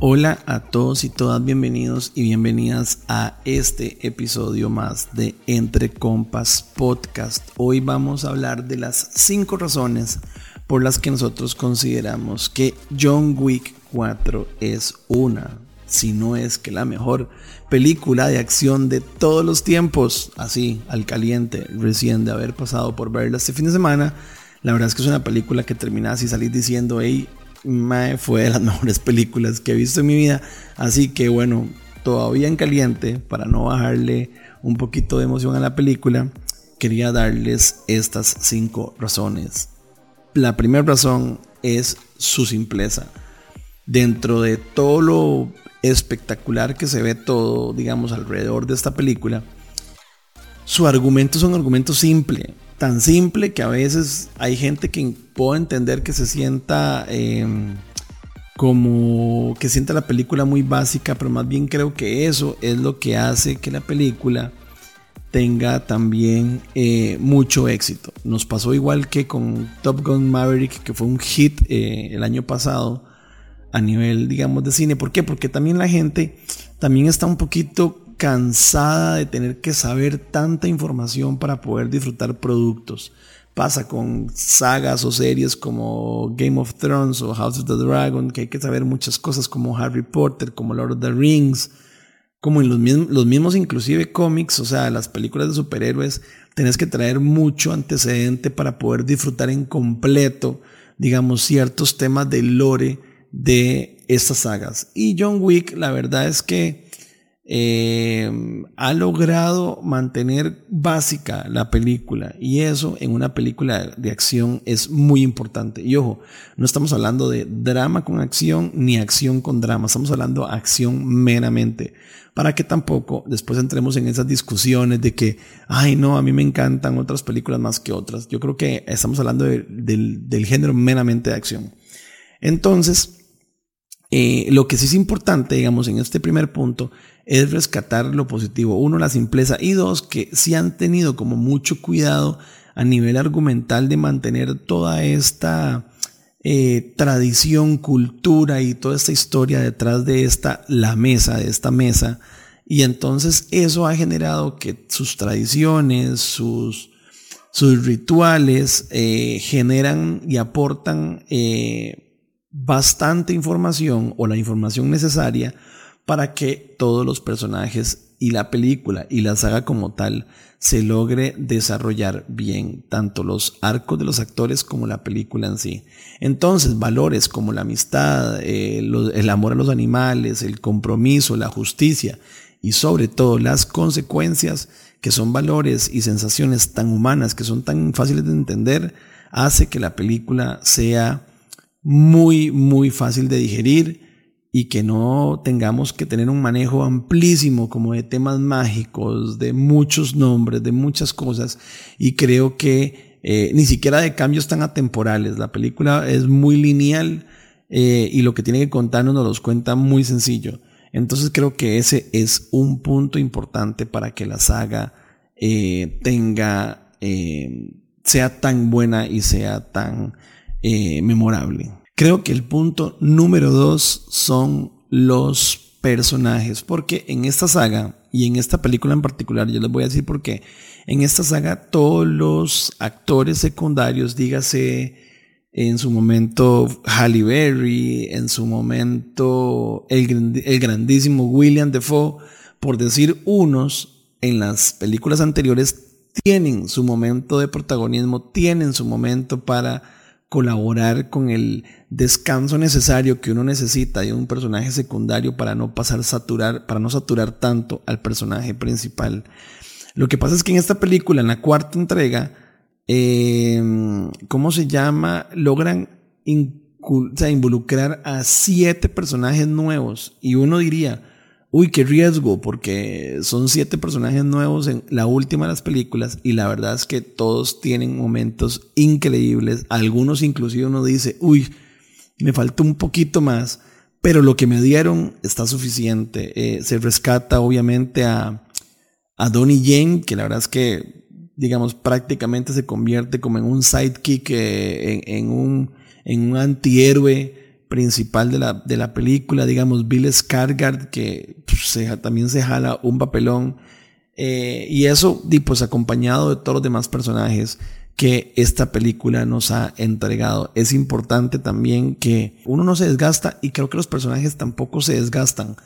Hola a todos y todas, bienvenidos y bienvenidas a este episodio más de Entre Compas Podcast. Hoy vamos a hablar de las 5 razones por las que nosotros consideramos que John Wick 4 es una, si no es que la mejor película de acción de todos los tiempos, así al caliente, recién de haber pasado por verla este fin de semana. La verdad es que es una película que terminas y salís diciendo, hey, fue de las mejores películas que he visto en mi vida. Así que bueno, todavía en caliente, para no bajarle un poquito de emoción a la película, quería darles estas cinco razones. La primera razón es su simpleza. Dentro de todo lo espectacular que se ve todo, digamos, alrededor de esta película, su argumento es un argumento simple tan simple que a veces hay gente que puedo entender que se sienta em, como que sienta la película muy básica, pero más bien creo que eso es lo que hace que la película tenga también eh, mucho éxito. Nos pasó igual que con Top Gun Maverick, que fue un hit eh, el año pasado a nivel, digamos, de cine. ¿Por qué? Porque también la gente también está un poquito cansada de tener que saber tanta información para poder disfrutar productos. Pasa con sagas o series como Game of Thrones o House of the Dragon, que hay que saber muchas cosas como Harry Potter, como Lord of the Rings, como en los mismos, inclusive cómics, o sea, las películas de superhéroes, tenés que traer mucho antecedente para poder disfrutar en completo, digamos, ciertos temas de lore de estas sagas. Y John Wick, la verdad es que eh, ha logrado mantener básica la película y eso en una película de acción es muy importante. Y ojo, no estamos hablando de drama con acción ni acción con drama, estamos hablando de acción meramente. Para que tampoco después entremos en esas discusiones de que, ay no, a mí me encantan otras películas más que otras. Yo creo que estamos hablando del, género meramente de acción. Entonces, eh, lo que sí es importante, digamos, en este primer punto, es rescatar lo positivo. Uno, la simpleza. Y dos, que sí han tenido como mucho cuidado a nivel argumental de mantener toda esta eh, tradición, cultura y toda esta historia detrás de esta, la mesa, de esta mesa. Y entonces eso ha generado que sus tradiciones, sus, sus rituales eh, generan y aportan bastante información o la información necesaria para que todos los personajes y la película y la saga como tal se logre desarrollar bien, tanto los arcos de los actores como la película en sí. Entonces, valores como la amistad, eh, el amor a los animales, el compromiso, la justicia y sobre todo las consecuencias, que son valores y sensaciones tan humanas, que son tan fáciles de entender, hace que la película sea muy, muy fácil de digerir y que no tengamos que tener un manejo amplísimo como de temas mágicos, de muchos nombres, de muchas cosas. Y creo que eh, ni siquiera de cambios tan atemporales. La película es muy lineal eh, y lo que tiene que contarnos nos los cuenta muy sencillo. Entonces creo que ese es un punto importante para que la saga eh, tenga, sea tan buena y sea tan eh, memorable. Creo que el punto número dos son los personajes, porque en esta saga y en esta película en particular, yo les voy a decir por qué, en esta saga todos los actores secundarios, dígase en su momento Halle Berry, en su momento el, el grandísimo William Defoe, por decir unos, en las películas anteriores tienen su momento de protagonismo, tienen su momento para colaborar con el descanso necesario que uno necesita de un personaje secundario para no pasar saturar, para no saturar tanto al personaje principal. Lo que pasa es que en esta película, en la cuarta entrega, em, ¿cómo se llama? Logran involucrar a siete personajes nuevos y uno diría, uy, qué riesgo, porque son siete personajes nuevos en la última de las películas y la verdad es que todos tienen momentos increíbles. Algunos inclusive uno dice, uy, me faltó un poquito más, pero lo que me dieron está suficiente. Eh, se rescata obviamente a, a Donnie Yen, que la verdad es que digamos, prácticamente se convierte como en un sidekick, eh, en, un, en un antihéroe principal de la, de la película, digamos, Bill Skarsgård, que pues, también se jala un papelón. Eh, y eso, pues acompañado de todos los demás personajes que esta película nos ha entregado. Es importante también que uno no se desgasta y creo que los personajes tampoco se desgastan.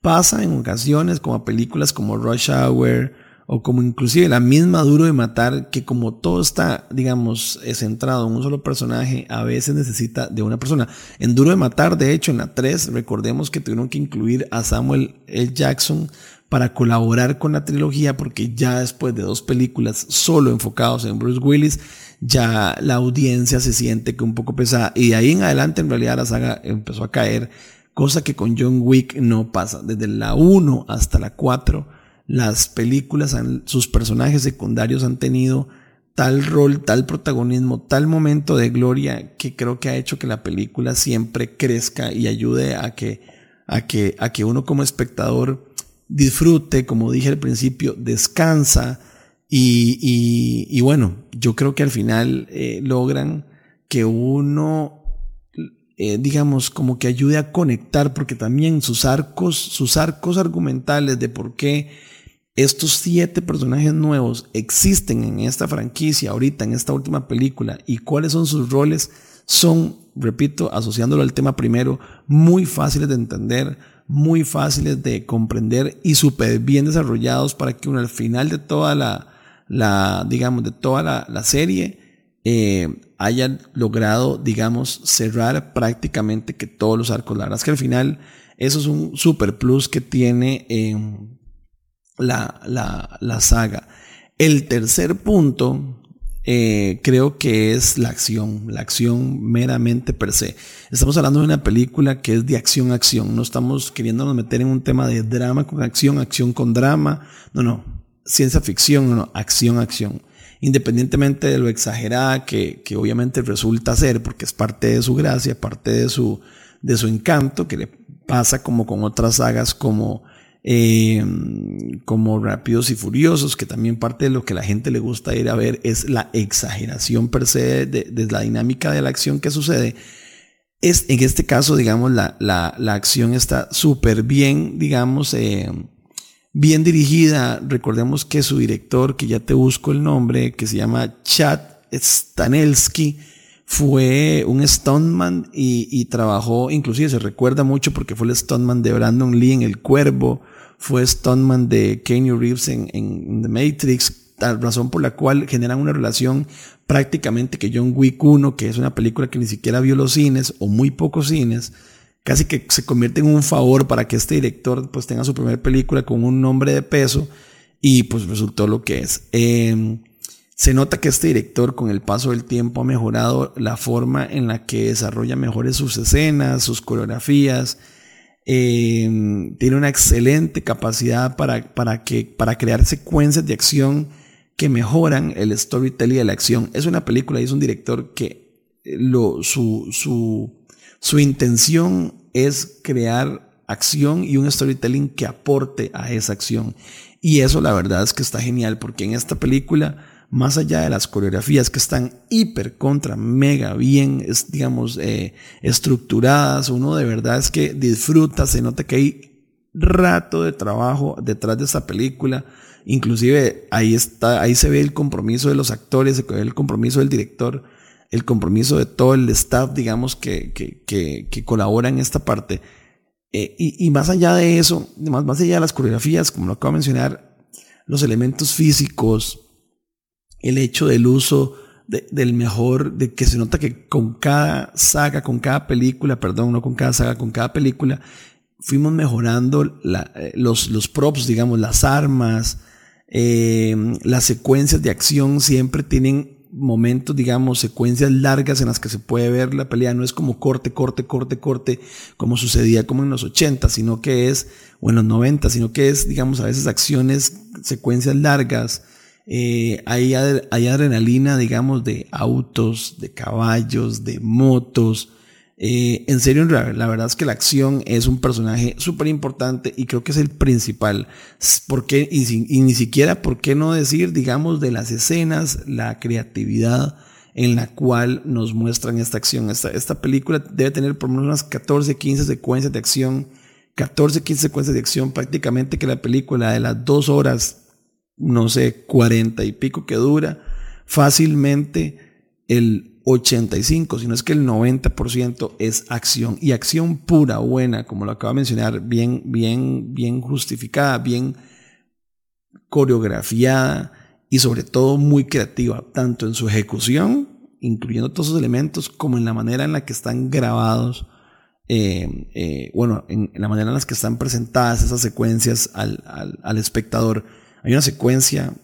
Pasa en ocasiones como películas como Rush Hour o como inclusive la misma Duro de Matar, que como todo está, digamos, centrado en un solo personaje, a veces necesita de una persona. En Duro de Matar, de hecho, en la 3, recordemos que tuvieron que incluir a Samuel L. Jackson para colaborar con la trilogía, porque ya después de dos películas solo enfocados en Bruce Willis, ya la audiencia se siente que un poco pesada. Y de ahí en adelante, en realidad, la saga empezó a caer, cosa que con John Wick no pasa. Desde la 1 hasta la 4, las películas, sus personajes secundarios han tenido tal rol, tal protagonismo, tal momento de gloria que creo que ha hecho que la película siempre crezca y ayude a que, a que, a que uno como espectador disfrute, como dije al principio, descansa y, bueno, yo creo que al final eh, logran que uno, eh, digamos, como que ayude a conectar, porque también sus arcos, sus arcos argumentales de por qué estos siete personajes nuevos existen en esta franquicia, ahorita en esta última película, y cuáles son sus roles, son, repito, asociándolo al tema primero, muy fáciles de entender, muy fáciles de comprender y súper bien desarrollados para que uno al final de toda la, la digamos, de toda la, serie eh, haya logrado, digamos, cerrar prácticamente que todos los arcos. La verdad es que al final eso es un super plus que tiene eh, la, la, la saga. El tercer punto eh, creo que es la acción, la acción meramente per se. Estamos hablando de una película que es de acción acción, no estamos queriéndonos meter en un tema de drama con acción, acción con drama, no, no, ciencia ficción, no, no, acción acción. Independientemente de lo exagerada que, que obviamente resulta ser, porque es parte de su gracia, parte de su, de su encanto, que le pasa como con otras sagas como eh, como Rápidos y Furiosos, que también parte de lo que la gente le gusta ir a ver es la exageración per se de, la dinámica de la acción que sucede. Es, en este caso, digamos, la, la, la acción está súper bien, digamos, eh, bien dirigida. Recordemos que su director, que ya te busco el nombre, que se llama Chad Stanelski, fue un stuntman y, y, trabajó, inclusive se recuerda mucho porque fue el stuntman de Brandon Lee en El Cuervo, fue stuntman de Kenny Reeves en, en, The Matrix, razón por la cual generan una relación prácticamente que John Wick 1, que es una película que ni siquiera vio los cines o muy pocos cines, casi que se convierte en un favor para que este director pues tenga su primera película con un nombre de peso y pues resultó lo que es. Eh, se nota que este director con el paso del tiempo ha mejorado la forma en la que desarrolla mejores sus escenas, sus coreografías. Em, tiene una excelente capacidad para, para, que, para crear secuencias de acción que mejoran el storytelling de la acción. Es una película y es un director que eh, lo, su, su, su intención es crear acción y un storytelling que aporte a esa acción. Y eso la verdad es que está genial porque en esta película más allá de las coreografías que están hiper contra mega bien, digamos, eh, estructuradas, uno de verdad es que disfruta, se nota que hay rato de trabajo detrás de esta película. Inclusive ahí está, ahí se ve el compromiso de los actores, se ve el compromiso del director, el compromiso de todo el staff, digamos, que, que, que, que colabora en esta parte. Eh, y, y, más allá de eso, más, más allá de las coreografías, como lo acabo de mencionar, los elementos físicos, el hecho del uso del mejor, de que se nota que con cada saga, con cada película, perdón, no con cada saga, con cada película, fuimos mejorando eh, los, los props, digamos, las armas, eh, las secuencias de acción siempre tienen momentos, digamos, secuencias largas en las que se puede ver la pelea. No es como corte, corte, corte, corte, como sucedía como en los 80, sino que es, o en los 90, sino que es, digamos, a veces acciones, secuencias largas, eh, hay, hay, adrenalina, digamos, de autos, de caballos, de motos. Eh, en serio, la verdad es que la acción es un personaje súper importante y creo que es el principal. ¿Por qué? Y, ni siquiera, ¿por qué no decir, digamos, de las escenas, la creatividad en la cual nos muestran esta acción? Esta, esta película debe tener por lo menos unas 14, 15 secuencias de acción. 14, 15 secuencias de acción, prácticamente que la película de las dos horas, no sé, 40 y pico que dura, fácilmente el 85, sino es que el 90% es acción y acción pura, buena, como lo acabo de mencionar, bien, bien, bien justificada, bien coreografiada y sobre todo muy creativa, tanto en su ejecución, incluyendo todos esos elementos, como en la manera en la que están grabados, eh, eh, bueno, en, la manera en la que están presentadas esas secuencias al, al espectador. Hay una secuencia,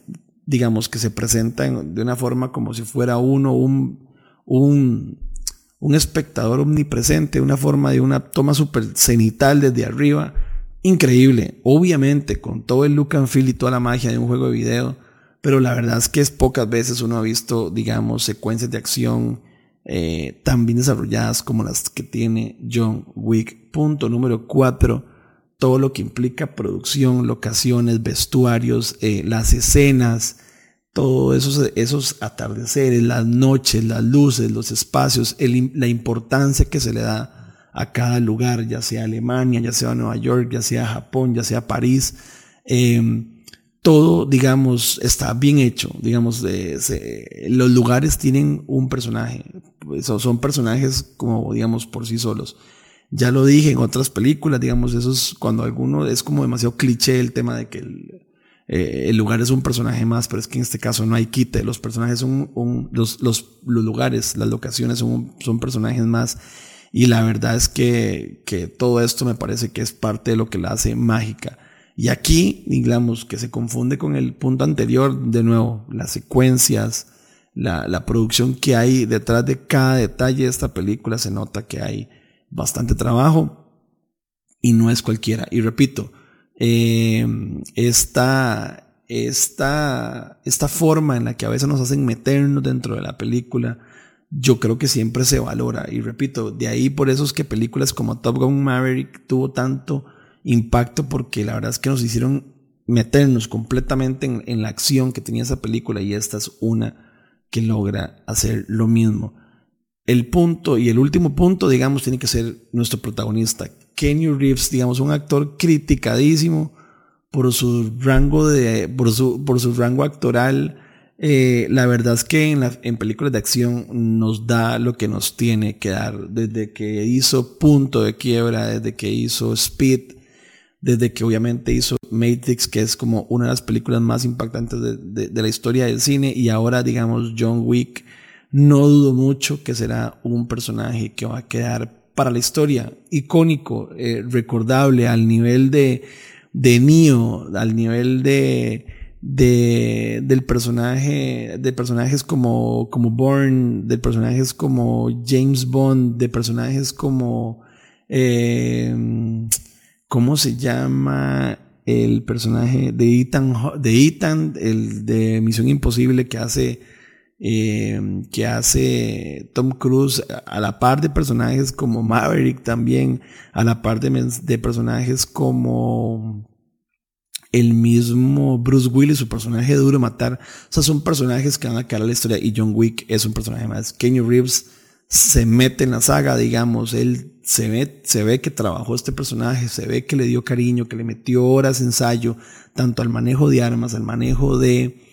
digamos, que se presenta de una forma como si fuera uno un un, un espectador omnipresente, una forma de una toma super cenital desde arriba. Increíble, obviamente, con todo el look and feel y toda la magia de un juego de video, pero la verdad es que es pocas veces uno ha visto, digamos, secuencias de acción eh, tan bien desarrolladas como las que tiene John Wick. Punto número 4, todo lo que implica producción, locaciones, vestuarios, eh, las escenas, todos esos, esos atardeceres, las noches, las luces, los espacios, la importancia que se le da a cada lugar, ya sea Alemania, ya sea Nueva York, ya sea Japón, ya sea París. Em, todo, digamos, está bien hecho. Digamos, los lugares tienen un personaje. Pues, son personajes como, digamos, por sí solos. Ya lo dije en otras películas, digamos, eso es cuando alguno es como demasiado cliché el tema de que el, eh, el lugar es un personaje más, pero es que en este caso no hay quite. Los personajes son un, los, los, los, lugares, las locaciones son, son personajes más. Y la verdad es que, que todo esto me parece que es parte de lo que la hace mágica. Y aquí, digamos, que se confunde con el punto anterior, de nuevo, las secuencias, la, la producción que hay detrás de cada detalle de esta película, se nota que hay bastante trabajo y no es cualquiera. Y repito, eh, esta, esta, esta forma en la que a veces nos hacen meternos dentro de la película, yo creo que siempre se valora. Y repito, de ahí por eso es que películas como Top Gun Maverick tuvo tanto impacto porque la verdad es que nos hicieron meternos completamente en, en la acción que tenía esa película y esta es una que logra hacer lo mismo. El punto y el último punto, digamos, tiene que ser nuestro protagonista, Kenny Reeves, digamos, un actor criticadísimo por su rango de, por su, por su rango actoral. Eh, la verdad es que en, películas de acción nos da lo que nos tiene que dar. Desde que hizo Punto de Quiebra, desde que hizo Speed, desde que obviamente hizo Matrix, que es como una de las películas más impactantes de, de la historia del cine, y ahora, digamos, John Wick. No dudo mucho que será un personaje que va a quedar para la historia, icónico, eh, recordable al nivel de, de Neo, al nivel de, de, del personaje, de personajes como, como Bourne, de personajes como James Bond, de personajes como, eh, ¿cómo se llama? El personaje de Ethan, de Ethan, el de Misión Imposible que hace eh, que hace Tom Cruise a la par de personajes como Maverick también, a la par de, de personajes como el mismo Bruce Willis, su personaje duro matar. O sea, son personajes que van a a la historia y John Wick es un personaje más. Kenny Reeves se mete en la saga, digamos, él se ve, se ve que trabajó este personaje, se ve que le dio cariño, que le metió horas de ensayo, tanto al manejo de armas, al manejo de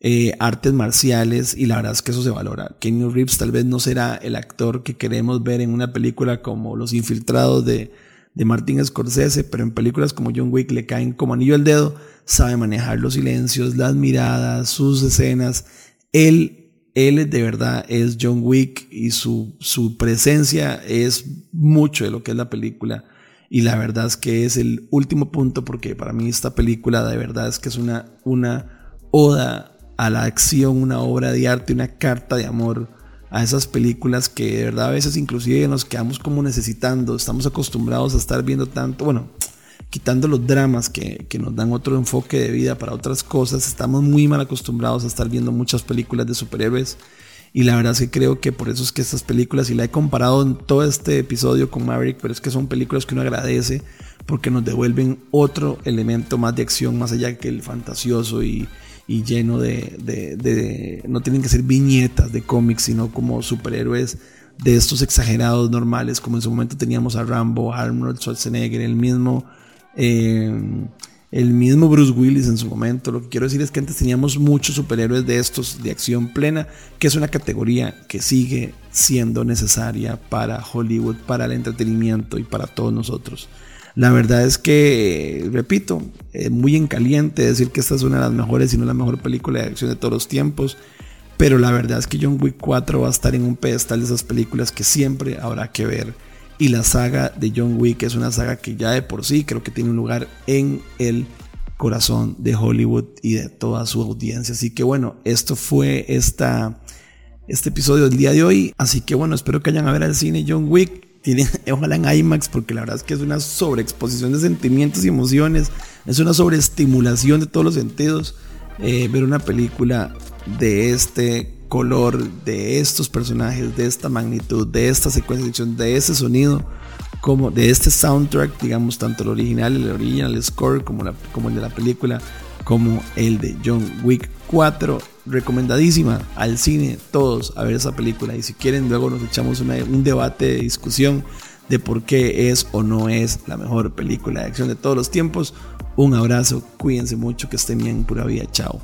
eh, artes marciales y la verdad es que eso se valora. Kenny Reeves tal vez no será el actor que queremos ver en una película como Los Infiltrados de, de Martin Scorsese, pero en películas como John Wick le caen como anillo al dedo, sabe manejar los silencios, las miradas, sus escenas. Él, él de verdad es John Wick y su, su presencia es mucho de lo que es la película. Y la verdad es que es el último punto porque para mí esta película de verdad es que es una, una oda a la acción, una obra de arte, una carta de amor a esas películas que de verdad a veces inclusive nos quedamos como necesitando, estamos acostumbrados a estar viendo tanto, bueno, quitando los dramas que, que, nos dan otro enfoque de vida para otras cosas, estamos muy mal acostumbrados a estar viendo muchas películas de superhéroes Y la verdad es que creo que por eso es que estas películas, y la he comparado en todo este episodio con Maverick, pero es que son películas que uno agradece porque nos devuelven otro elemento más de acción, más allá que el fantasioso y, lleno de, de, No tienen que ser viñetas de cómics, sino como superhéroes de estos exagerados normales, como en su momento teníamos a Rambo, Arnold Schwarzenegger, el mismo, eh, el mismo Bruce Willis en su momento. Lo que quiero decir es que antes teníamos muchos superhéroes de estos de acción plena, que es una categoría que sigue siendo necesaria para Hollywood, para el entretenimiento y para todos nosotros. La verdad es que, repito, muy en caliente decir que esta es una de las mejores, si no la mejor película de acción de todos los tiempos. Pero la verdad es que John Wick 4 va a estar en un pedestal de esas películas que siempre habrá que ver. Y la saga de John Wick es una saga que ya de por sí creo que tiene un lugar en el corazón de Hollywood y de toda su audiencia. Así que bueno, esto fue esta, este episodio del día de hoy. Así que bueno, espero que hayan a ver al cine John Wick. Ojalá en IMAX porque la verdad es que es una sobreexposición de sentimientos y emociones. Es una sobreestimulación de todos los sentidos. Eh, ver una película de este color, de estos personajes, de esta magnitud, de esta secuencia de acción, de ese sonido, como de este soundtrack, digamos, tanto el original, el original score, como el de la película, como el de John Wick 4. Recomendadísima al cine, todos a ver esa película. Y si quieren, luego nos echamos un debate de discusión de por qué es o no es la mejor película de acción de todos los tiempos. Un abrazo, cuídense mucho, que estén bien, pura vida, chao.